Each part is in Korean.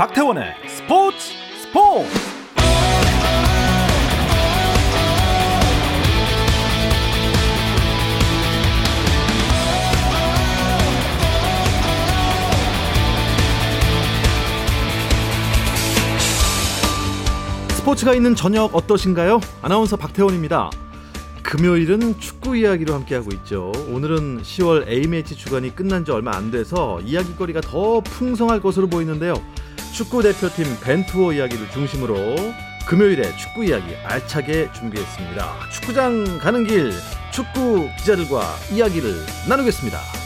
박태원의 스포츠 스포츠 스포츠가 있는 저녁 어떠신가요? 아나운서 박태원입니다. 금요일은 축구 이야기로 함께하고 있죠. 오늘은 10월 A매치 주간이 끝난 지 얼마 안 돼서 이야기거리가 더 풍성할 것으로 보이는데요. 축구 대표팀 벤투어 이야기를 중심으로 금요일에 축구 이야기 알차게 준비했습니다. 축구장 가는 길 축구 기자들과 이야기를 나누겠습니다.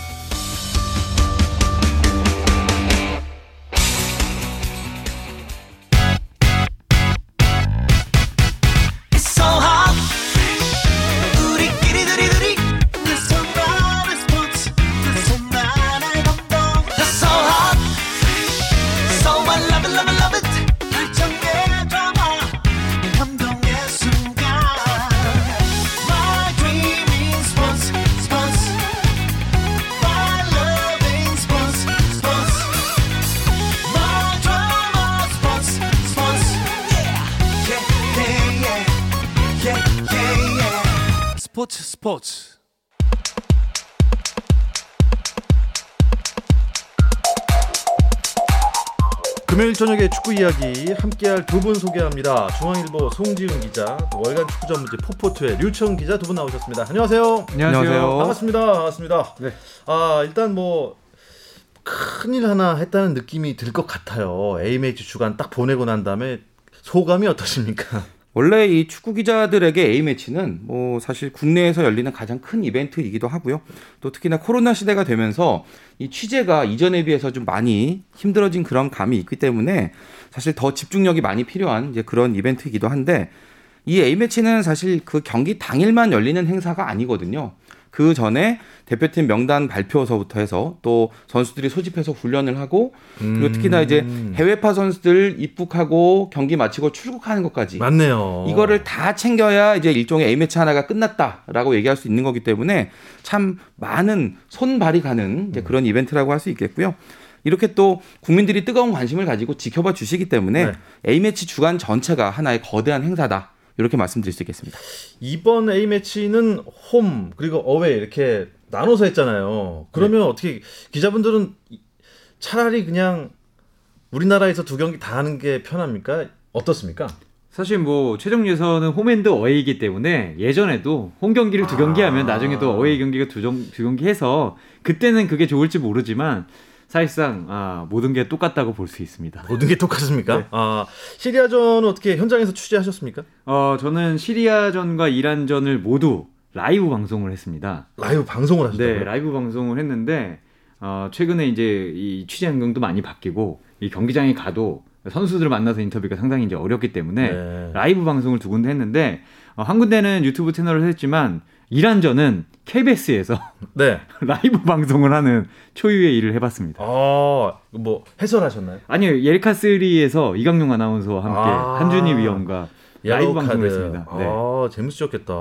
금요일 저녁에 축구 이야기 함께할 두 분 소개합니다. 중앙일보 송지훈 기자, 월간 축구 전문지 포포트의 류청 기자 두 분 나오셨습니다. 안녕하세요. 안녕하세요. 반갑습니다. 반갑습니다. 네. 아 일단 뭐 큰일 하나 했다는 느낌이 들 것 같아요. A매치 주간 딱 보내고 난 다음에 소감이 어떠십니까? 원래 이 축구 기자들에게 A 매치는 뭐 사실 국내에서 열리는 가장 큰 이벤트이기도 하고요. 또 특히나 코로나 시대가 되면서 이 취재가 이전에 비해서 좀 많이 힘들어진 그런 감이 있기 때문에 사실 더 집중력이 많이 필요한 이제 그런 이벤트이기도 한데 이 A 매치는 사실 그 경기 당일만 열리는 행사가 아니거든요. 그 전에 대표팀 명단 발표서부터 해서 또 선수들이 소집해서 훈련을 하고 그리고 특히나 이제 음. 해외파 선수들 입국하고 경기 마치고 출국하는 것까지 맞네요. 이거를 다 챙겨야 이제 일종의 A매치 하나가 끝났다라고 얘기할 수 있는 거기 때문에 참 많은 손발이 가는 이제 그런 이벤트라고 할 수 있겠고요. 이렇게 또 국민들이 뜨거운 관심을 가지고 지켜봐 주시기 때문에 네. A매치 주간 전체가 하나의 거대한 행사다. 이렇게 말씀드릴 수 있겠습니다. 이번 A 매치는 홈 그리고 어웨이 이렇게 나눠서 했잖아요. 그러면 네. 어떻게 기자분들은 차라리 그냥 우리나라에서 두 경기 다 하는 게 편합니까? 어떻습니까? 사실 뭐 최종 예선은 홈앤드 어웨이이기 때문에 예전에도 홈 경기를 두 경기 하면 나중에도 어웨이 경기가 두, 정, 두 경기 해서 그때는 그게 좋을지 모르지만 사실상 아, 모든 게 똑같다고 볼 수 있습니다. 모든 게 똑같습니까? 네. 아 시리아전 어떻게 현장에서 취재하셨습니까? 어, 저는 시리아전과 이란전을 모두 라이브 방송을 했습니다. 라이브 방송을 하셨다고요? 네, 라이브 방송을 했는데 어, 최근에 이제 이 취재 환경도 많이 바뀌고 이 경기장에 가도 선수들을 만나서 인터뷰가 상당히 이제 어렵기 때문에 네. 라이브 방송을 두 군데 했는데 어, 한 군데는 유튜브 채널을 했지만 이란전은 KBS에서 네. 라이브 방송을 하는 초유의 일을 해봤습니다. 아 뭐 해설하셨나요? 아니요, 옐카3에서 이광용 아나운서와 함께 아. 한준희 위원과 라이브 옐로우 방송을 카드. 했습니다. 네. 아 재밌으셨겠다.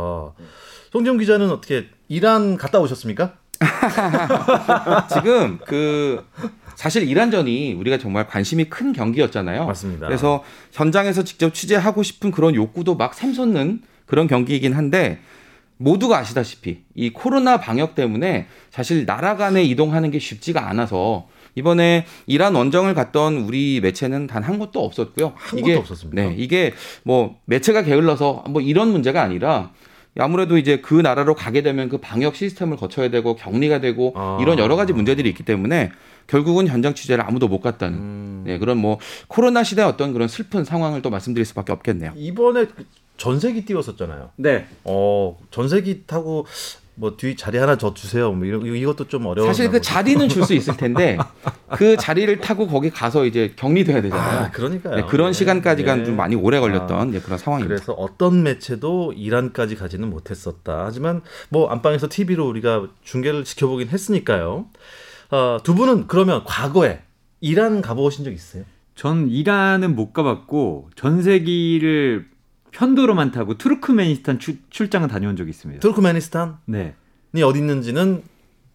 송지훈 기자는 어떻게 이란 갔다 오셨습니까? 지금 그 사실 이란전이 우리가 정말 관심이 큰 경기였잖아요. 맞습니다. 그래서 현장에서 직접 취재하고 싶은 그런 욕구도 막 샘솟는 그런 경기이긴 한데 모두가 아시다시피 이 코로나 방역 때문에 사실 나라 간에 이동하는 게 쉽지가 않아서 이번에 이란 원정을 갔던 우리 매체는 단 한 곳도 없었고요. 한 이게, 곳도 없었습니까? 네, 이게 뭐 매체가 게을러서 뭐 이런 문제가 아니라 아무래도 이제 그 나라로 가게 되면 그 방역 시스템을 거쳐야 되고 격리가 되고 아. 이런 여러 가지 문제들이 있기 때문에 결국은 현장 취재를 아무도 못 갔다는 음. 네, 그런 뭐 코로나 시대 어떤 그런 슬픈 상황을 또 말씀드릴 수밖에 없겠네요. 이번에 그 전세기 띄웠었잖아요. 네. 어 전세기 타고 뭐 뒤 자리 하나 더 주세요. 뭐 이런 이것도 좀 어려워. 사실 그 자리는 줄 수 있을 텐데 그 자리를 타고 거기 가서 이제 격리돼야 되잖아요. 아 그러니까요. 네, 그런 네. 시간까지가 네. 좀 많이 오래 걸렸던 네, 그런 상황입니다. 그래서 어떤 매체도 이란까지 가지는 못했었다. 하지만 뭐 안방에서 TV로 우리가 중계를 지켜보긴 했으니까요. 어, 두 분은 그러면 과거에 이란 가보신 적 있어요? 전 이란은 못 가봤고 전세기를 편도로만 타고 투르크메니스탄 출, 출장을 다녀온 적이 있습니다. 투르크메니스탄이 네. 어디 있는지는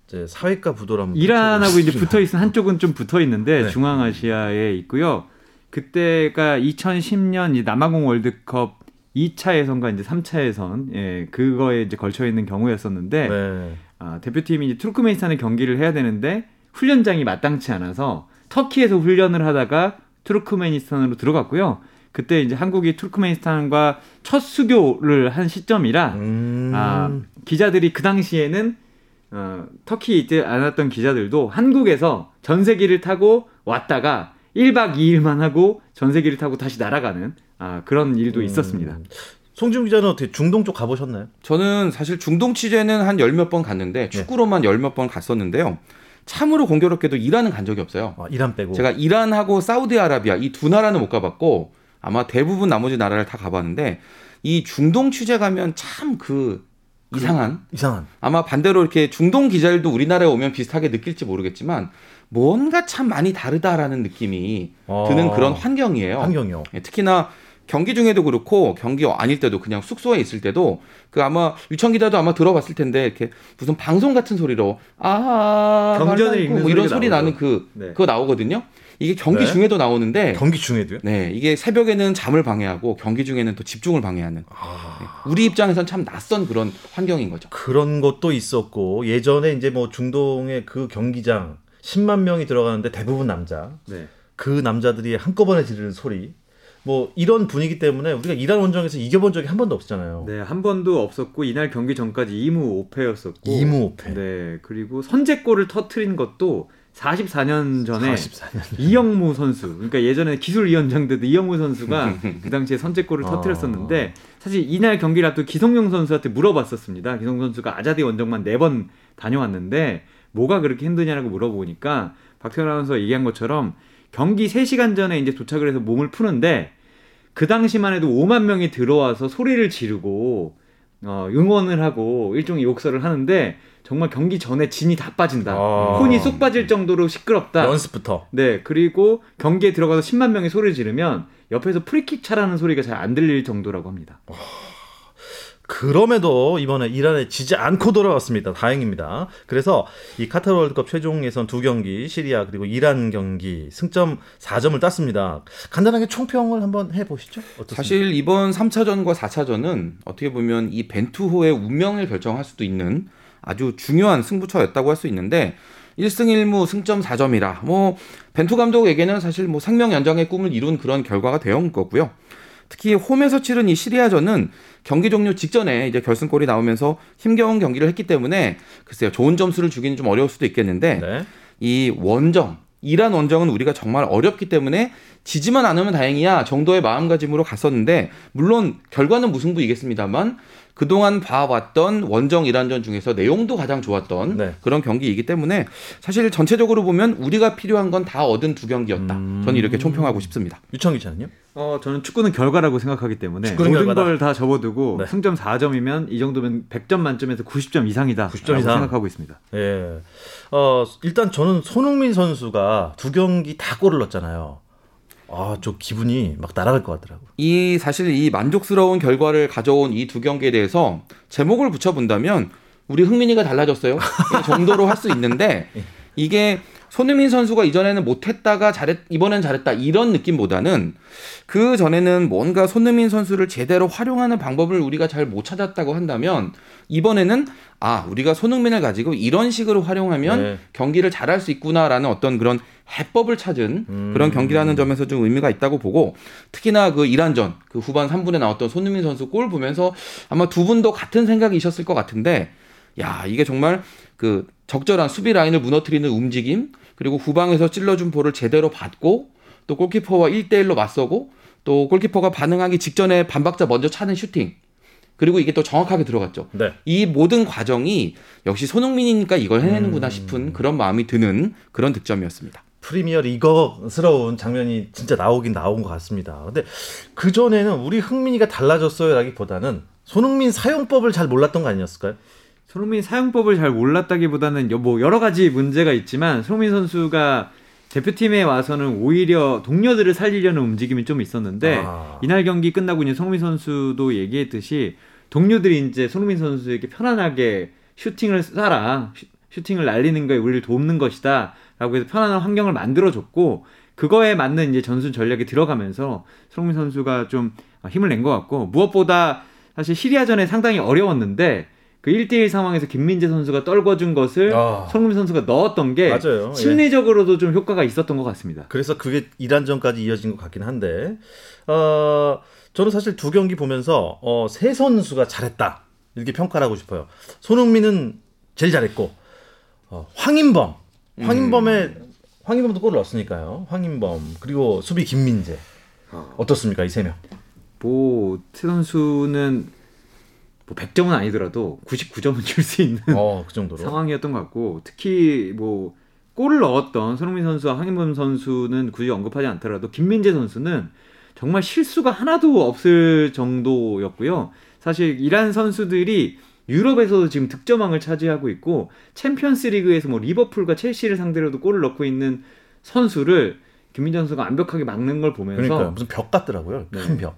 이제 사회과 부도로 한번 이란하고 이제. 붙어 있는 한쪽은 좀 붙어 있는데 네. 중앙아시아에 있고요. 그때가 2010년 이 남아공 월드컵 2차 예선과 이제 3차 예선 예, 그거에 이제 걸쳐 있는 경우였었는데 네. 아, 대표팀이 이제 투르크메니스탄의 경기를 해야 되는데 훈련장이 마땅치 않아서 터키에서 훈련을 하다가 투르크메니스탄으로 들어갔고요. 그때 이제 한국이 투르크메니스탄과 첫 수교를 한 시점이라 음. 아, 기자들이 그 당시에는 어, 터키에 있지 않았던 기자들도 한국에서 전세기를 타고 왔다가 1박 2일만 하고 전세기를 타고 다시 날아가는 아, 그런 일도 음. 있었습니다. 송지훈 기자는 어떻게 중동 쪽 가보셨나요? 저는 사실 중동 취재는 한 열 몇 번 갔는데 축구로만 열몇 번 갔었는데요. 참으로 공교롭게도 이란은 간 적이 없어요. 아, 이란 빼고. 제가 이란하고 사우디아라비아 이 두 나라는 못 가봤고 아마 대부분 나머지 나라를 다 가봤는데 이 중동 취재 가면 참그 이상한 이상한. 아마 반대로 이렇게 중동 기자들도 우리나라에 오면 비슷하게 느낄지 모르겠지만 뭔가 참 많이 다르다라는 느낌이 드는 어, 그런 환경이에요. 환경이요. 예, 특히나 경기 중에도 그렇고 경기 아닐 때도 그냥 숙소에 있을 때도 그 아마 유청 기자도 아마 들어봤을 텐데 이렇게 무슨 방송 같은 소리로 아 경전을 말라이고 읽는 뭐 이런 소리 나오죠. 나는 그 네. 그거 나오거든요. 이게 경기 네. 중에도 나오는데 경기 중에도요? 네 이게 새벽에는 잠을 방해하고 경기 중에는 또 집중을 방해하는 아, 네, 우리 입장에선 참 낯선 그런 환경인 거죠. 그런 것도 있었고 예전에 이제 뭐 중동의 그 경기장 10만 명이 들어가는데 대부분 남자. 네. 그 남자들이 한꺼번에 지르는 소리. 뭐 이런 분위기 때문에 우리가 이란 원정에서 이겨본 적이 한 번도 없잖아요. 네, 한 번도 없었고 이날 경기 전까지 2무 5패였었고 2무 5패. 네, 그리고 선제골을 터트린 것도 44년 전에 44년. 이영무 선수. 그러니까 예전에 기술위원장 때도 이영무 선수가 그 당시에 선제골을 아. 터트렸었는데 사실 이날 경기를 앞두고 기성용 선수한테 물어봤었습니다. 기성용 선수가 아자디 원정만 네번 다녀왔는데 뭐가 그렇게 힘드냐라고 물어보니까 박태원 아나운서 얘기한 것처럼 경기 3시간 전에 이제 도착을 해서 몸을 푸는데 그 당시만 해도 5만 명이 들어와서 소리를 지르고 어, 응원을 하고 일종의 욕설을 하는데 정말 경기 전에 진이 다 빠진다. 아. 혼이 쏙 빠질 정도로 시끄럽다. 연습부터. 네, 그리고 경기에 들어가서 10만 명이 소리를 지르면 옆에서 프리킥 차라는 소리가 잘 안 들릴 정도라고 합니다. 그럼에도 이번에 이란에 지지 않고 돌아왔습니다. 다행입니다. 그래서 이 카타르 월드컵 최종 예선 두 경기, 시리아 그리고 이란 경기 승점 4점을 땄습니다. 간단하게 총평을 한번 해 보시죠. 사실 이번 3차전과 4차전은 어떻게 보면 이 벤투호의 운명을 결정할 수도 있는 아주 중요한 승부처였다고 할 수 있는데 1승 1무 승점 4점이라 뭐 벤투 감독에게는 사실 뭐 생명 연장의 꿈을 이룬 그런 결과가 되온 거고요. 특히 홈에서 치른 이 시리아전은 경기 종료 직전에 이제 결승골이 나오면서 힘겨운 경기를 했기 때문에 글쎄요 좋은 점수를 주기는 좀 어려울 수도 있겠는데 네. 이 원정 이란 원정은 우리가 정말 어렵기 때문에 지지만 않으면 다행이야 정도의 마음가짐으로 갔었는데 물론 결과는 무승부이겠습니다만 그동안 봐왔던 원정 이란전 중에서 내용도 가장 좋았던 네. 그런 경기이기 때문에 사실 전체적으로 보면 우리가 필요한 건 다 얻은 두 경기였다. 음. 저는 이렇게 총평하고 싶습니다. 유청 기자는요? 어, 저는 축구는 결과라고 생각하기 때문에 축구는 모든 결과다. 걸다 접어두고 네. 승점 4점이면 이 정도면 100점 만점에서 90점 이상이다. 90점 이상. 생각하고 있습니다. 예. 어, 일단 저는 손흥민 선수가 두 경기 다 골을 넣었잖아요. 아, 저 기분이 막 날아갈 것 같더라고. 이 사실 이 만족스러운 결과를 가져온 이 두 경기에 대해서 제목을 붙여본다면 우리 흥민이가 달라졌어요. 이 정도로 할 수 있는데 이게 손흥민 선수가 이전에는 못했다가 잘했 이번엔 잘했다 이런 느낌보다는 그 전에는 뭔가 손흥민 선수를 제대로 활용하는 방법을 우리가 잘 못 찾았다고 한다면 이번에는 아 우리가 손흥민을 가지고 이런 식으로 활용하면 네. 경기를 잘할 수 있구나라는 어떤 그런 해법을 찾은 음. 그런 경기라는 점에서 좀 의미가 있다고 보고 특히나 그 이란전 그 후반 3분에 나왔던 손흥민 선수 골 보면서 아마 두 분도 같은 생각이셨을 것 같은데 야 이게 정말 그 적절한 수비 라인을 무너뜨리는 움직임 그리고 후방에서 찔러준 볼을 제대로 받고 또 골키퍼와 1대1로 맞서고 또 골키퍼가 반응하기 직전에 반박자 먼저 차는 슈팅 그리고 이게 또 정확하게 들어갔죠. 네. 이 모든 과정이 역시 손흥민이니까 이걸 해내는구나 싶은 그런 마음이 드는 그런 득점이었습니다. 프리미어 리거스러운 장면이 진짜 나오긴 나온 것 같습니다. 근데 그 전에는 우리 흥민이가 달라졌어요라기보다는 손흥민 사용법을 잘 몰랐던 거 아니었을까요? 손흥민 사용법을 잘 몰랐다기보다는 여- 뭐 여러 가지 문제가 있지만 손흥민 선수가 대표팀에 와서는 오히려 동료들을 살리려는 움직임이 좀 있었는데 아. 이날 경기 끝나고 이제 손흥민 선수도 얘기했듯이 동료들이 이제 손흥민 선수에게 편안하게 슈팅을 쏴라 슈- 슈팅을 날리는 거에 우리를 돕는 것이다 라고 해서 편안한 환경을 만들어줬고 그거에 맞는 이제 전술 전략이 들어가면서 손흥민 선수가 좀 힘을 낸 것 같고 무엇보다 사실 시리아전에 상당히 어려웠는데 그 1대1 상황에서 김민재 선수가 떨궈준 것을 아. 손흥민 선수가 넣었던 게 맞아요. 예. 심리적으로도 좀 효과가 있었던 것 같습니다. 그래서 그게 이란전까지 이어진 것 같긴 한데 어, 저는 사실 두 경기 보면서 어, 세 선수가 잘했다 이렇게 평가를 하고 싶어요. 손흥민은 제일 잘했고 어, 황인범 황인범의 황인범도 골을 넣었으니까요. 황인범 그리고 수비 김민재 어떻습니까 이 세 명? 뭐세 선수는 뭐 100점은 아니더라도 99점은 줄 수 있는 어, 그. 상황이었던 것 같고 특히 뭐 골을 넣었던 손흥민 선수와 황인범 선수는 굳이 언급하지 않더라도 김민재 선수는 정말 실수가 하나도 없을 정도였고요. 사실 이란 선수들이 유럽에서도 지금 득점왕을 차지하고 있고 챔피언스 리그에서 뭐 리버풀과 첼시를 상대로도 골을 넣고 있는 선수를 김민재 선수가 완벽하게 막는 걸 보면서 그러니까 무슨 벽 같더라고요. 큰 네. 벽.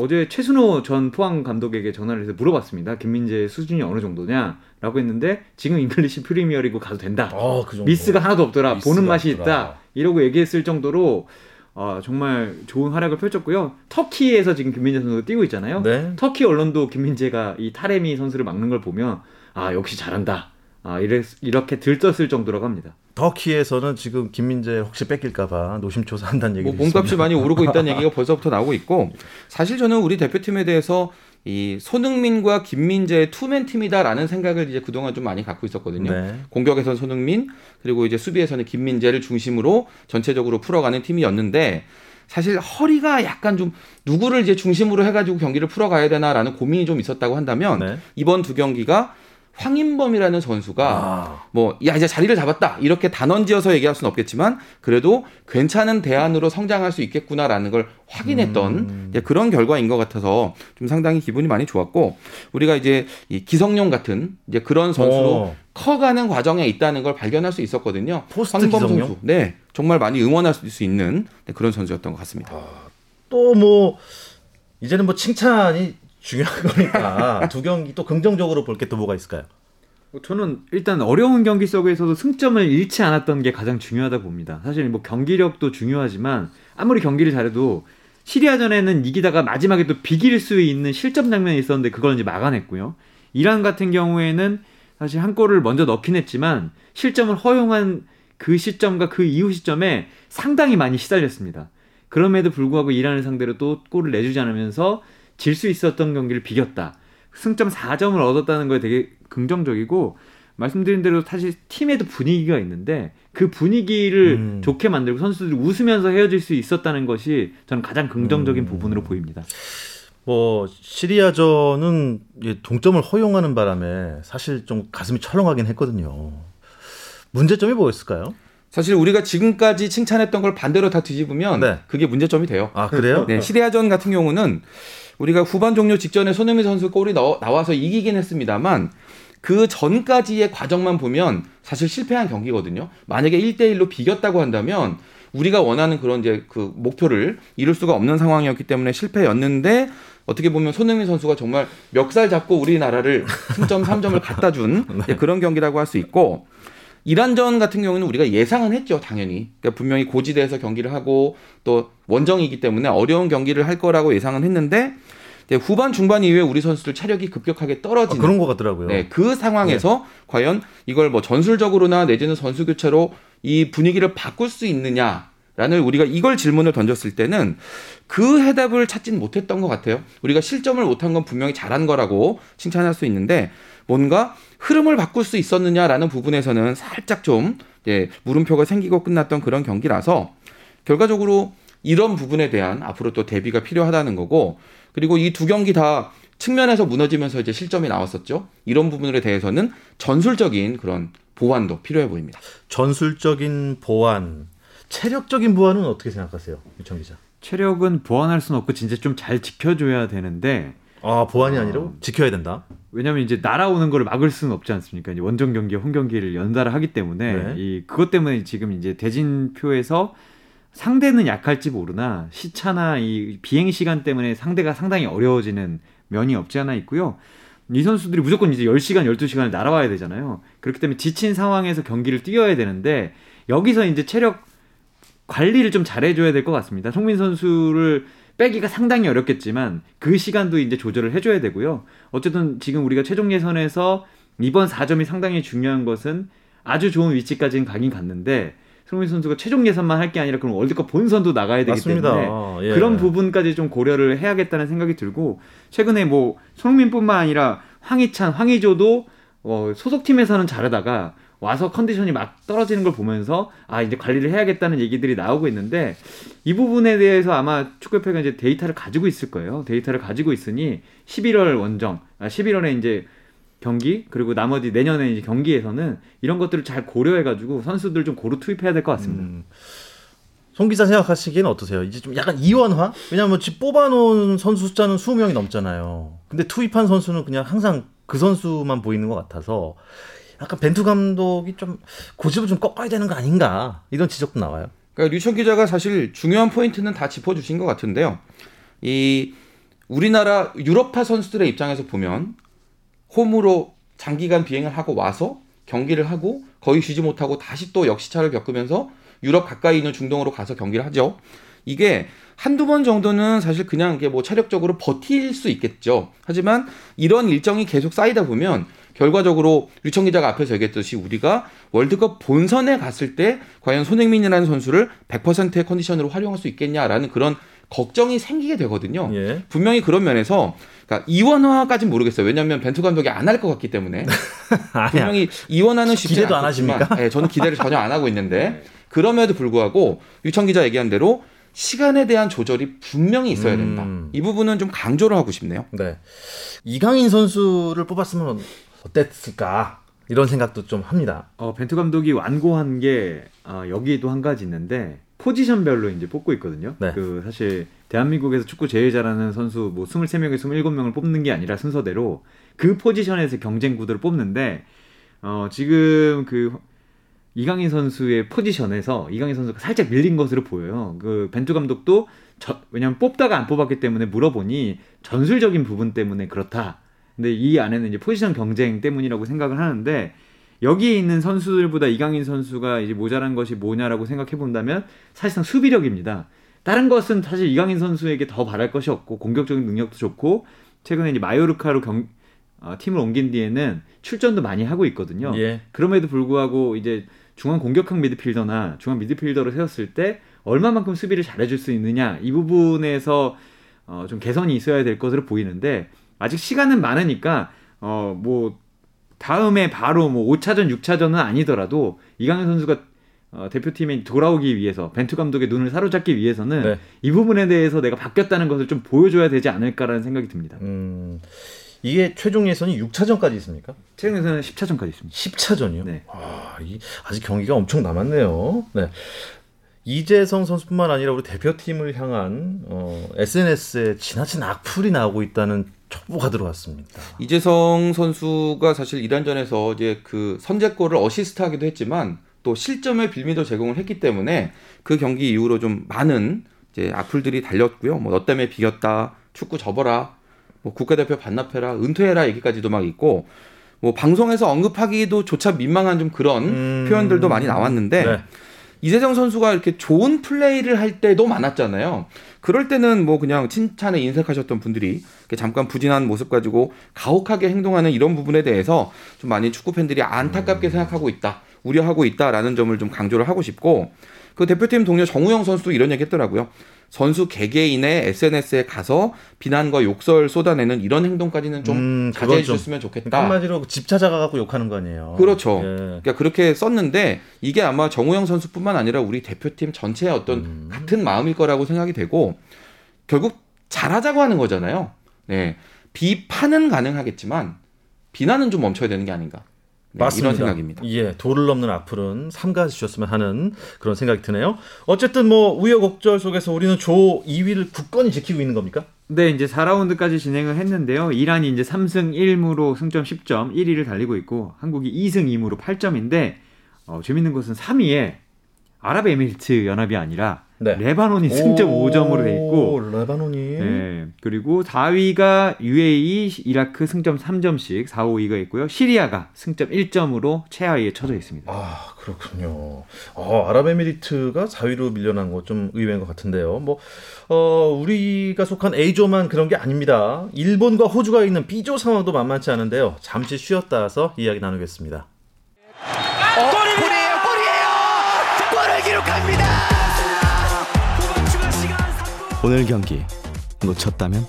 어제 최순호 전 포항 감독에게 전화를 해서 물어봤습니다. 김민재 수준이 어느 정도냐라고 했는데 지금 잉글리시 프리미어리그 가도 된다. 어, 그. 미스가 하나도 없더라. 미스가 보는 맛이 없더라. 있다. 이러고 얘기했을 정도로 어, 정말 좋은 활약을 펼쳤고요. 터키에서 지금 김민재 선수가 뛰고 있잖아요. 네. 터키 언론도 김민재가 이 타레미 선수를 막는 걸 보면 아 역시 잘한다. 아 이래, 이렇게 들떴을 정도라고 합니다. 터키에서는 지금 김민재 혹시 뺏길까봐 노심초사한다는 얘기도 뭐 몸값이. 많이 오르고 있다는 얘기가 벌써부터 나오고 있고 사실 저는 우리 대표팀에 대해서 이 손흥민과 김민재의 투맨 팀이다라는 생각을 이제 그동안 좀 많이 갖고 있었거든요. 네. 공격에서는 손흥민 그리고 이제 수비에서는 김민재를 중심으로 전체적으로 풀어가는 팀이었는데 사실 허리가 약간 좀 누구를 이제 중심으로 해가지고 경기를 풀어가야 되나라는 고민이 좀 있었다고 한다면 네. 이번 두 경기가 황인범이라는 선수가 아, 뭐, 야, 이제 자리를 잡았다. 이렇게 단언지어서 얘기할 수는 없겠지만, 그래도 괜찮은 대안으로 성장할 수 있겠구나라는 걸 확인했던 음. 이제 그런 결과인 것 같아서 좀 상당히 기분이 많이 좋았고, 우리가 이제 이 기성용 같은 이제 그런 선수로 어. 커가는 과정에 있다는 걸 발견할 수 있었거든요. 포스트 황인범 기성용? 선수. 네. 정말 많이 응원할 수 있는 네, 그런 선수였던 것 같습니다. 또뭐 이제는 뭐 칭찬이 중요한 거니까 두 경기 또 긍정적으로 볼 게 또 뭐가 있을까요? 뭐 저는 일단 어려운 경기 속에서도 승점을 잃지 않았던 게 가장 중요하다 봅니다. 사실 뭐 경기력도 중요하지만 아무리 경기를 잘해도 시리아전에는 이기다가 마지막에 또 비길 수 있는 실점 장면이 있었는데 그걸 이제 막아냈고요. 이란 같은 경우에는 사실 한 골을 먼저 넣긴 했지만 실점을 허용한 그 시점과 그 이후 시점에 상당히 많이 시달렸습니다. 그럼에도 불구하고 이란을 상대로 또 골을 내주지 않으면서 질 수 있었던 경기를 비겼다. 승점 4점을 얻었다는 거에 되게 긍정적이고 말씀드린 대로 사실 팀에도 분위기가 있는데 그 분위기를 음. 좋게 만들고 선수들이 웃으면서 헤어질 수 있었다는 것이 저는 가장 긍정적인 음. 부분으로 보입니다. 뭐 시리아전은 이 동점을 허용하는 바람에 사실 좀 가슴이 철렁하긴 했거든요. 문제점이 뭐였을까요? 사실 우리가 지금까지 칭찬했던 걸 반대로 다 뒤집으면 네. 그게 문제점이 돼요. 아 그래요? 네, 시리아전 같은 경우는 우리가 후반 종료 직전에 손흥민 선수 골이 넣어- 나와서 이기긴 했습니다만 그 전까지의 과정만 보면 사실 실패한 경기거든요. 만약에 1대1로 비겼다고 한다면 우리가 원하는 그런 이제 그 목표를 이룰 수가 없는 상황이었기 때문에 실패였는데 어떻게 보면 손흥민 선수가 정말 멱살 잡고 우리나라를 승점 3점을 갖다 준 네, 그런 경기라고 할 수 있고 이란전 같은 경우는 우리가 예상은 했죠, 당연히. 그러니까 분명히 고지대에서 경기를 하고 또 원정이기 때문에 어려운 경기를 할 거라고 예상은 했는데 후반 중반 이후에 우리 선수들 체력이 급격하게 아, 떨어지는 그런 것 같더라고요. 네, 그 상황에서 과연 이걸 뭐 전술적으로나 내지는 선수 교체로 이 분위기를 바꿀 수 있느냐 라는 우리가 이걸 질문을 던졌을 때는 그 해답을 찾진 못했던 것 같아요. 우리가 실점을 못한 건 분명히 잘한 거라고 칭찬할 수 있는데 뭔가 흐름을 바꿀 수 있었느냐라는 부분에서는 살짝 좀 이제 물음표가 생기고 끝났던 그런 경기라서 결과적으로 이런 부분에 대한 앞으로 또 대비가 필요하다는 거고 그리고 이 두 경기 다 측면에서 무너지면서 이제 실점이 나왔었죠. 이런 부분에 대해서는 전술적인 그런 보완도 필요해 보입니다. 전술적인 보완, 체력적인 보완은 어떻게 생각하세요, 유청 기자? 체력은 보완할 수는 없고 진짜 좀 잘 지켜줘야 되는데 아 보완이 아. 아니라 지켜야 된다. 왜냐하면 이제 날아오는 거를 막을 수는 없지 않습니까? 이제 원정 경기, 홈 경기를 연달아 하기 때문에 네. 이 그것 때문에 지금 이제 대진표에서 상대는 약할지 모르나 시차나 이 비행 시간 때문에 상대가 상당히 어려워지는 면이 없지 않아 있고요. 이 선수들이 무조건 이제 10시간, 12시간을 날아와야 되잖아요. 그렇기 때문에 지친 상황에서 경기를 뛰어야 되는데 여기서 이제 체력 관리를 좀 잘해줘야 될 것 같습니다. 송민 선수를 빼기가 상당히 어렵겠지만 그 시간도 이제 조절을 해줘야 되고요. 어쨌든 지금 우리가 최종 예선에서 이번 4점이 상당히 중요한 것은 아주 좋은 위치까지는 가긴 갔는데 송민 선수가 최종 예선만 할 게 아니라 그럼 월드컵 본선도 나가야 되기 맞습니다. 때문에 예. 그런 부분까지 좀 고려를 해야겠다는 생각이 들고 최근에 뭐 손흥민뿐만 아니라 황희찬, 황희조도 어, 소속팀에서는 잘하다가 와서 컨디션이 막 떨어지는 걸 보면서 아 이제 관리를 해야겠다는 얘기들이 나오고 있는데 이 부분에 대해서 아마 축구협회가 이제 데이터를 가지고 있을 거예요. 데이터를 가지고 있으니 11월 원정, 아 11월에 이제 경기 그리고 나머지 내년에 이제 경기에서는 이런 것들을 잘 고려해가지고 선수들 좀 고루 투입해야 될 것 같습니다. 음. 송 기자 생각하시기에는 어떠세요? 이제 좀 약간 이원화? 왜냐면 지금 뽑아놓은 선수 숫자는 20명이 넘잖아요. 근데 투입한 선수는 그냥 항상 그 선수만 보이는 것 같아서 약간 벤투 감독이 좀 고집을 좀 꺾어야 되는 거 아닌가 이런 지적도 나와요. 그러니까 류천 기자가 사실 중요한 포인트는 다 짚어주신 것 같은데요. 이 우리나라 유럽파 선수들의 입장에서 보면 홈으로 장기간 비행을 하고 와서 경기를 하고 거의 쉬지 못하고 다시 또 역시차를 겪으면서 유럽 가까이 있는 중동으로 가서 경기를 하죠. 이게 한두 번 정도는 사실 그냥 이게 뭐 체력적으로 버틸 수 있겠죠. 하지만 이런 일정이 계속 쌓이다 보면 결과적으로 류청 기자가 앞에서 얘기했듯이 우리가 월드컵 본선에 갔을 때 과연 손흥민이라는 선수를 100%의 컨디션으로 활용할 수 있겠냐라는 그런 걱정이 생기게 되거든요. 예. 분명히 그런 면에서 그러니까 이원화까지는 모르겠어요. 왜냐하면 벤투 감독이 안 할 것 같기 때문에. 분명히 이원화는 쉽지 기대도 안 않겠지만, 하십니까? 예, 저는 기대를 전혀 안 하고 있는데 그럼에도 불구하고 유청 기자 얘기한 대로 시간에 대한 조절이 분명히 있어야 된다. 음. 이 부분은 좀 강조를 하고 싶네요. 네. 이강인 선수를 뽑았으면 어땠을까 이런 생각도 좀 합니다. 어, 벤투 감독이 완고한 게 어, 여기도 한 가지 있는데 포지션별로 이제 뽑고 있거든요. 네. 그 사실 대한민국에서 축구 제일 잘하는 선수 뭐 23명에 27명을 뽑는 게 아니라 순서대로 그 포지션에서 경쟁 구도를 뽑는데 어, 지금 그 이강인 선수의 포지션에서 이강인 선수가 살짝 밀린 것으로 보여요. 그 벤투 감독도 저, 왜냐면 뽑다가 안 뽑았기 때문에 물어보니 전술적인 부분 때문에 그렇다. 근데 이 안에는 이제 포지션 경쟁 때문이라고 생각을 하는데 여기에 있는 선수들보다 이강인 선수가 이제 모자란 것이 뭐냐라고 생각해 본다면 사실상 수비력입니다. 다른 것은 사실 이강인 선수에게 더 바랄 것이 없고 공격적인 능력도 좋고 최근에 이제 마요르카로 경, 어, 팀을 옮긴 뒤에는 출전도 많이 하고 있거든요. 예. 그럼에도 불구하고 이제 중앙 공격형 미드필더나 중앙 미드필더로 세웠을 때 얼마만큼 수비를 잘해줄 수 있느냐 이 부분에서 어, 좀 개선이 있어야 될 것으로 보이는데 아직 시간은 많으니까 어, 뭐 다음에 바로 뭐 5차전, 6차전은 아니더라도 이강인 선수가 어, 대표팀에 돌아오기 위해서 벤투 감독의 눈을 사로잡기 위해서는 네. 이 부분에 대해서 내가 바뀌었다는 것을 좀 보여줘야 되지 않을까라는 생각이 듭니다. 음, 이게 최종 예선이 6차전까지 있습니까? 최근에서는 10차전까지 있습니다. 10차전이요? 네. 아, 이, 아직 경기가 엄청 남았네요. 네. 이재성 선수뿐만 아니라 우리 대표팀을 향한 어, SNS에 지나친 악플이 나오고 있다는 촉보가 들어왔습니다. 이재성 선수가 사실 이란전에서 이제 그 선제골을 어시스트하기도 했지만 또 실점의 빌미도 제공을 했기 때문에 그 경기 이후로 좀 많은 이제 악플들이 달렸고요. 뭐 너 때문에 비겼다, 축구 접어라, 뭐 국가대표 반납해라, 은퇴해라 얘기까지도 막 있고 뭐 방송에서 언급하기도 조차 민망한 좀 그런 음. 표현들도 많이 나왔는데 네. 이재성 선수가 이렇게 좋은 플레이를 할 때도 많았잖아요. 그럴 때는 뭐 그냥 칭찬에 인색하셨던 분들이 잠깐 부진한 모습 가지고 가혹하게 행동하는 이런 부분에 대해서 좀 많이 축구 팬들이 안타깝게 생각하고 있다, 우려하고 있다라는 점을 좀 강조를 하고 싶고 그 대표팀 동료 정우영 선수도 이런 얘기 했더라고요. 선수 개개인의 SNS에 가서 비난과 욕설 쏟아내는 이런 행동까지는 좀 음, 자제해 좀- 주셨으면 좋겠다. 한마디로 집 찾아가갖고 욕하는 거 아니에요. 그렇죠. 예. 그러니까 그렇게 썼는데 이게 아마 정우영 선수뿐만 아니라 우리 대표팀 전체의 어떤 음. 같은 마음일 거라고 생각이 되고 결국 잘하자고 하는 거잖아요. 네. 비판은 가능하겠지만 비난은 좀 멈춰야 되는 게 아닌가. 네, 맞습니다. 이런 생각입니다. 예, 도를 넘는 악플은 삼가해 주셨으면 하는 그런 생각이 드네요. 어쨌든 뭐 우여곡절 속에서 우리는 조 2위를 굳건히 지키고 있는 겁니까? 네, 이제 4라운드까지 진행을 했는데요. 이란이 이제 3승 1무로 승점 10점 1위를 달리고 있고 한국이 2승 2무로 8점인데 어, 재밌는 것은 3위에 아랍에미리트 연합이 아니라 네. 레바논이 승점 5점으로 돼 있고 오, 레바논이 네, 그리고 4위가 UAE, 이라크 승점 3점씩 4, 5위가 있고요. 시리아가 승점 1점으로 최하위에 처져 있습니다. 아 그렇군요. 어, 아랍에미리트가 4위로 밀려난 거 좀 의외인 것 같은데요. 뭐 어, 우리가 속한 A조만 그런 게 아닙니다. 일본과 호주가 있는 B조 상황도 만만치 않은데요. 잠시 쉬었다 와서 이야기 나누겠습니다. 골이에요, 골이에요! 기록합니다! 오늘 경기 놓쳤다면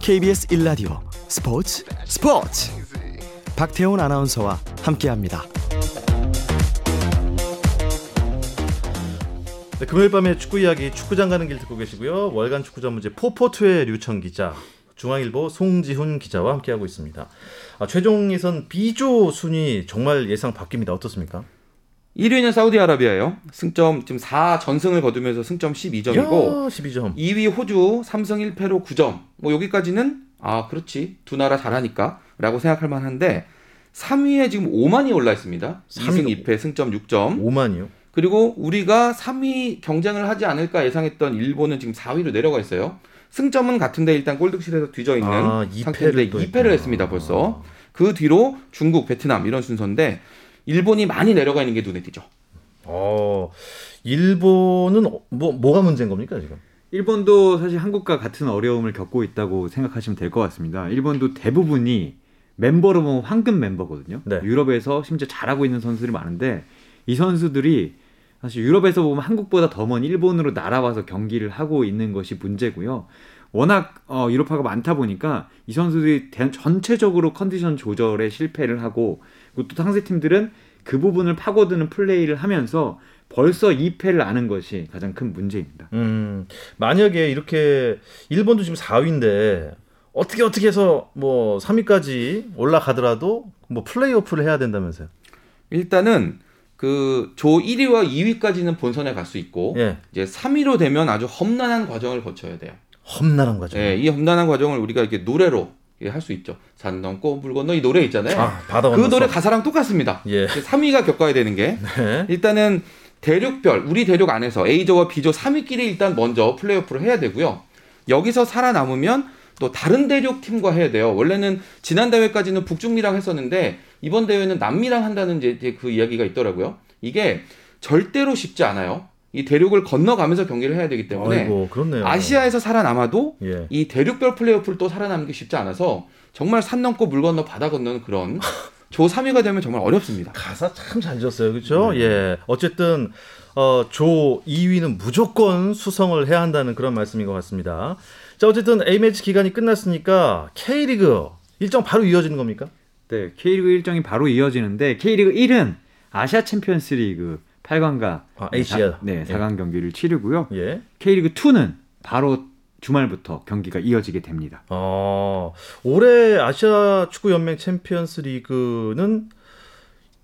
KBS 1라디오 스포츠 스포츠 박태훈 아나운서와 함께합니다. 네, 금요일 밤에 축구 이야기 축구장 가는 길 듣고 계시고요. 월간 축구 전문지 포포투의 류청 기자, 중앙일보 송지훈 기자와 함께하고 있습니다. 아, 최종 예선 B조 순위 정말 예상 바뀝니다. 어떻습니까? 1위는 사우디아라비아예요. 승점 지금 4 전승을 거두면서 승점 12점이고 12점. 2위 호주 3승 1패로 9점. 뭐 여기까지는 아 그렇지 두 나라 잘하니까라고 생각할 만한데 3위에 지금 오만이 올라 있습니다. 2승 2패 승점 6점. 5만이요. 그리고 우리가 3위 경쟁을 하지 않을까 예상했던 일본은 지금 4위로 내려가 있어요. 승점은 같은데 일단 골득실에서 뒤져 있는 아, 2패를 상태인데 또 2패를 했구나. 했습니다 벌써. 그 뒤로 중국, 베트남 이런 순서인데 일본이 많이 내려가 있는 게 눈에 띄죠. 어, 일본은 어- 뭐 뭐가 문제인 겁니까 지금? 일본도 사실 한국과 같은 어려움을 겪고 있다고 생각하시면 될 것 같습니다. 일본도 대부분이 멤버로 보면 황금 멤버거든요. 네. 유럽에서 심지어 잘하고 있는 선수들이 많은데 이 선수들이 사실 유럽에서 보면 한국보다 더 먼 일본으로 날아와서 경기를 하고 있는 것이 문제고요. 워낙 어, 유럽파가 많다 보니까 이 선수들이 대- 전체적으로 컨디션 조절에 실패를 하고 그리고 또 상대 팀들은 그 부분을 파고드는 플레이를 하면서 벌써 2패를 아는 것이 가장 큰 문제입니다. 음, 만약에 이렇게 일본도 지금 4위인데 어떻게 어떻게 해서 뭐 3위까지 올라가더라도 뭐 플레이오프를 해야 된다면서요? 일단은 그 조 1위와 2위까지는 본선에 갈 수 있고 예, 이제 3위로 되면 아주 험난한 과정을 거쳐야 돼요. 험난한 거죠. 예, 이 험난한 과정을 우리가 이렇게 노래로 할 수 있죠. 산 넘고 물 건너 이 노래 있잖아요. 아, 그. 노래 가사랑 똑같습니다. 예. 3위가 겪어야 되는 게 네. 일단은 대륙별 우리 대륙 안에서 A조와 B조 3위끼리 일단 먼저 플레이오프를 해야 되고요. 여기서 살아남으면 또 다른 대륙 팀과 해야 돼요. 원래는 지난 대회까지는 북중미랑 했었는데 이번 대회는 남미랑 한다는 이제 그 이야기가 있더라고요. 이게 절대로 쉽지 않아요. 이 대륙을 건너가면서 경기를 해야 되기 때문에 아이고, 그렇네요. 아시아에서 살아남아도 예. 이 대륙별 플레이오프를 또 살아남는 게 쉽지 않아서 정말 산 넘고 물 건너 바다 건너는 그런 조 3위가 되면 정말 어렵습니다. 가사 참 잘 지었어요. 그렇죠? 예. 어쨌든 어, 조 2위는 무조건 수성을 해야 한다는 그런 말씀인 것 같습니다. 자, 어쨌든 A매치 기간이 끝났으니까 K리그 일정 바로 이어지는 겁니까? 네, K리그 일정이 바로 이어지는데 K리그 1은 아시아 챔피언스 리그 8강과 아, ACL. 네, 4강 경기를 치르고요. 예. K리그 2는 바로 주말부터 경기가 이어지게 됩니다. 어, 올해 아시아 축구 연맹 챔피언스 리그는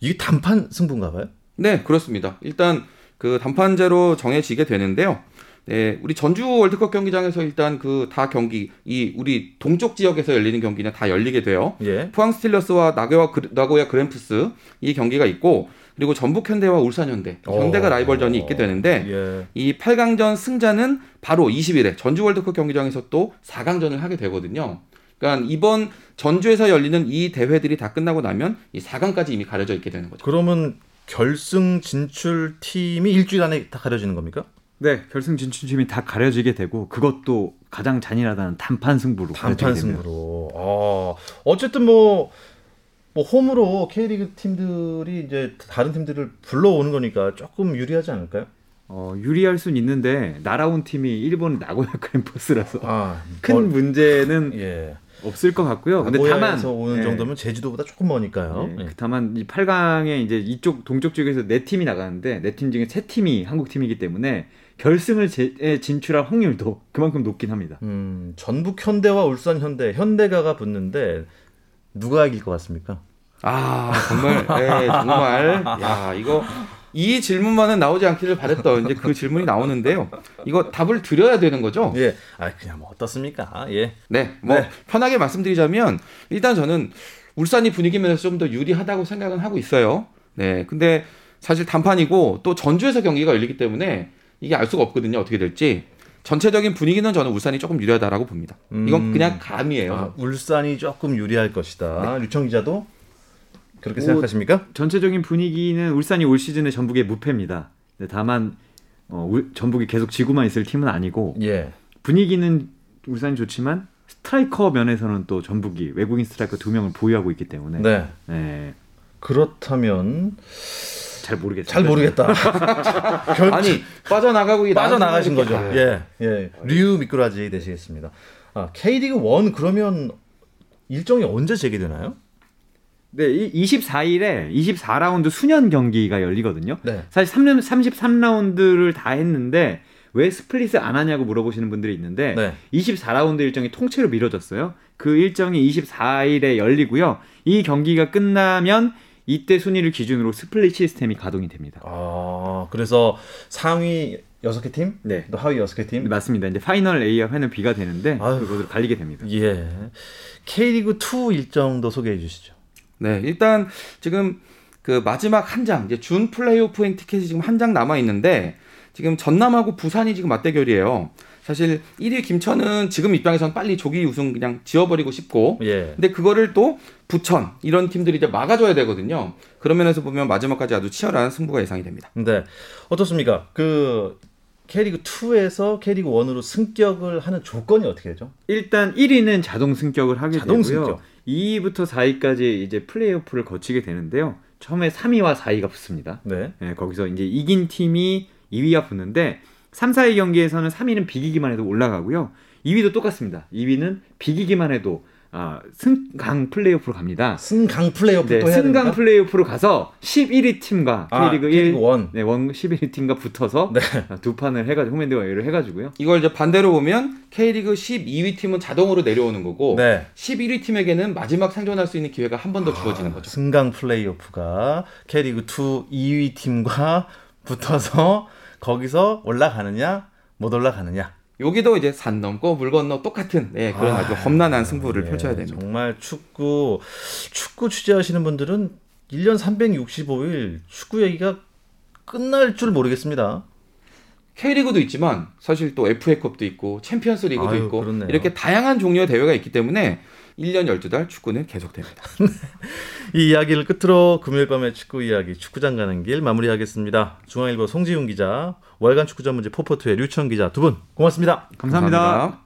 이게 단판 승부인가 봐요? 네, 그렇습니다. 일단 그 단판제로 정해지게 되는데요. 네, 우리 전주 월드컵 경기장에서 일단 그 다 경기 이 우리 동쪽 지역에서 열리는 경기는 다 열리게 돼요. 예. 포항 스틸러스와 나고야 그- 나고야 그램프스 이 경기가 있고 그리고 전북 현대와 울산 현대 현대가 어. 라이벌전이 있게 되는데 예. 이 8강전 승자는 바로 20일에 전주 월드컵 경기장에서 또 4강전을 하게 되거든요. 그러니까 이번 전주에서 열리는 이 대회들이 다 끝나고 나면 이 4강까지 이미 가려져 있게 되는 거죠. 그러면 결승 진출 팀이 일주일 안에 다 가려지는 겁니까? 네, 결승 진출팀이 다 가려지게 되고 그것도 가장 잔인하다는 단판 승부로 단판. 승부로. 어, 어쨌든 뭐, 뭐 홈으로 K리그 팀들이 이제 다른 팀들을 불러오는 거니까 조금 유리하지 않을까요? 어, 유리할 순 있는데 날아온 팀이 일본 나고야 그램퍼스라서 아, 큰 멀- 문제는 예. 없을 것 같고요. 근데 다만 오는 예, 정도면 제주도보다 조금 머니까요. 예, 예. 그 다만 이 8강에 이제 이쪽 동쪽 쪽에서 네 팀이 나가는데 네 팀 중에 세 팀이 한국 팀이기 때문에 결승을 제- 에 진출할 확률도 그만큼 높긴 합니다. 음, 전북 현대와 울산 현대, 현대가가 붙는데 누가 이길 것 같습니까? 아 정말 예, 정말 야 이거 이 질문만은 나오지 않기를 바랬던 이제 그 질문이 나오는데요. 이거 답을 드려야 되는 거죠? 예. 아, 그냥 뭐 어떻습니까? 예. 네, 뭐 네. 편하게 말씀드리자면 일단 저는 울산이 분위기 면에서 좀 더 유리하다고 생각은 하고 있어요. 네, 근데 사실 단판이고 또 전주에서 경기가 열리기 때문에 이게 알 수가 없거든요. 어떻게 될지. 전체적인 분위기는 저는 울산이 조금 유리하다라고 봅니다. 이건 음. 그냥 감이에요. 아, 울산이 조금 유리할 것이다. 류청 기자도 그렇게 오, 생각하십니까? 전체적인 분위기는 울산이 올 시즌에 전북에 무패입니다. 다만 어, 울- 전북이 계속 지고만 있을 팀은 아니고 예. 분위기는 울산이 좋지만 스트라이커 면에서는 또 전북이 외국인 스트라이커 두 명을 보유하고 있기 때문에 네. 네, 그렇다면 잘 모르겠어요. 잘 모르겠다. 결... 아니 빠져나가고 빠져나가신 거죠. 게- 예, 예. 류 미꾸라지 되시겠습니다. 아, K리그 1 그러면 일정이 언제 재개되나요? 네, 24일에 24라운드 수년 경기가 열리거든요. 네. 사실 3, 33라운드를 다 했는데 왜 스플릿을 안 하냐고 물어보시는 분들이 있는데 네. 24라운드 일정이 통째로 미뤄졌어요. 그 일정이 24일에 열리고요. 이 경기가 끝나면 이때 순위를 기준으로 스플릿 시스템이 가동이 됩니다. 아, 그래서 상위 6개 팀, 네. 또 하위 6개 팀. 맞습니다. 이제 파이널 A와 파이널 B가 되는데 아유. 그것을 갈리게 됩니다. 예. K리그 2 일정도 소개해 주시죠. 네, 일단 지금 그 마지막 한 장, 이제 준 플레이오프행 티켓이 지금 한 장 남아 있는데 지금 전남하고 부산이 지금 맞대결이에요. 사실 1위 김천은 지금 입장에선 빨리 조기 우승 그냥 지어버리고 싶고 예. 근데 그거를 또 부천 이런 팀들이 이제 막아줘야 되거든요. 그런 면에서 보면 마지막까지 아주 치열한 승부가 예상이 됩니다. 네. 어떻습니까? 그 K리그 2에서 K리그 1으로 승격을 하는 조건이 어떻게 되죠? 일단 1위는 자동 승격을 하게 자동 되고요. 승격. 2위부터 4위까지 이제 플레이오프를 거치게 되는데요. 처음에 3위와 4위가 붙습니다. 네. 예, 거기서 이제 이긴 팀이 2위와 붙는데 3, 4위 경기에서는 3위는 비기기만 해도 올라가고요. 2위도 똑같습니다. 2위는 비기기만 해도 아, 승강 플레이오프로 갑니다. 승강 플레이오프 네, 또 해야 승강 됩니까? 플레이오프로 가서 11위 팀과 아, K리그 1, K리그 one. 네, one 11위 팀과 붙어서 네. 아, 두 판을 해가지고 홈 앤드 어웨이를 해가지고요. 이걸 이제 반대로 보면 K리그 12위 팀은 자동으로 내려오는 거고 네. 11위 팀에게는 마지막 생존할 수 있는 기회가 한 번 더 주어지는 거죠. 승강 플레이오프가 K리그 2 2위 팀과 붙어서 거기서 올라가느냐 못 올라가느냐 여기도 이제 산 넘고 물 건너 똑같은 네, 그런 아주 험난한 승부를 예, 펼쳐야 됩니다. 정말 축구 축구 취재하시는 분들은 1년 365일 축구 얘기가 끝날 줄 모르겠습니다. K리그도 있지만 사실 또 FA컵도 있고 챔피언스 리그도 아유, 있고 그렇네요. 이렇게 다양한 종류의 대회가 있기 때문에 1년 12달 축구는 계속됩니다. 이 이야기를 끝으로 금요일 밤의 축구 이야기 축구장 가는 길 마무리하겠습니다. 중앙일보 송지훈 기자, 월간 축구 전문지 포포투의 류청 기자 두 분 고맙습니다. 감사합니다.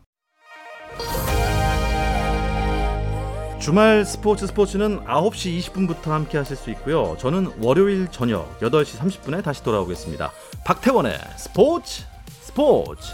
주말 스포츠 스포츠는 9시 20분부터 함께 하실 수 있고요. 저는 월요일 저녁 8시 30분에 다시 돌아오겠습니다. 박태원의 스포츠 스포츠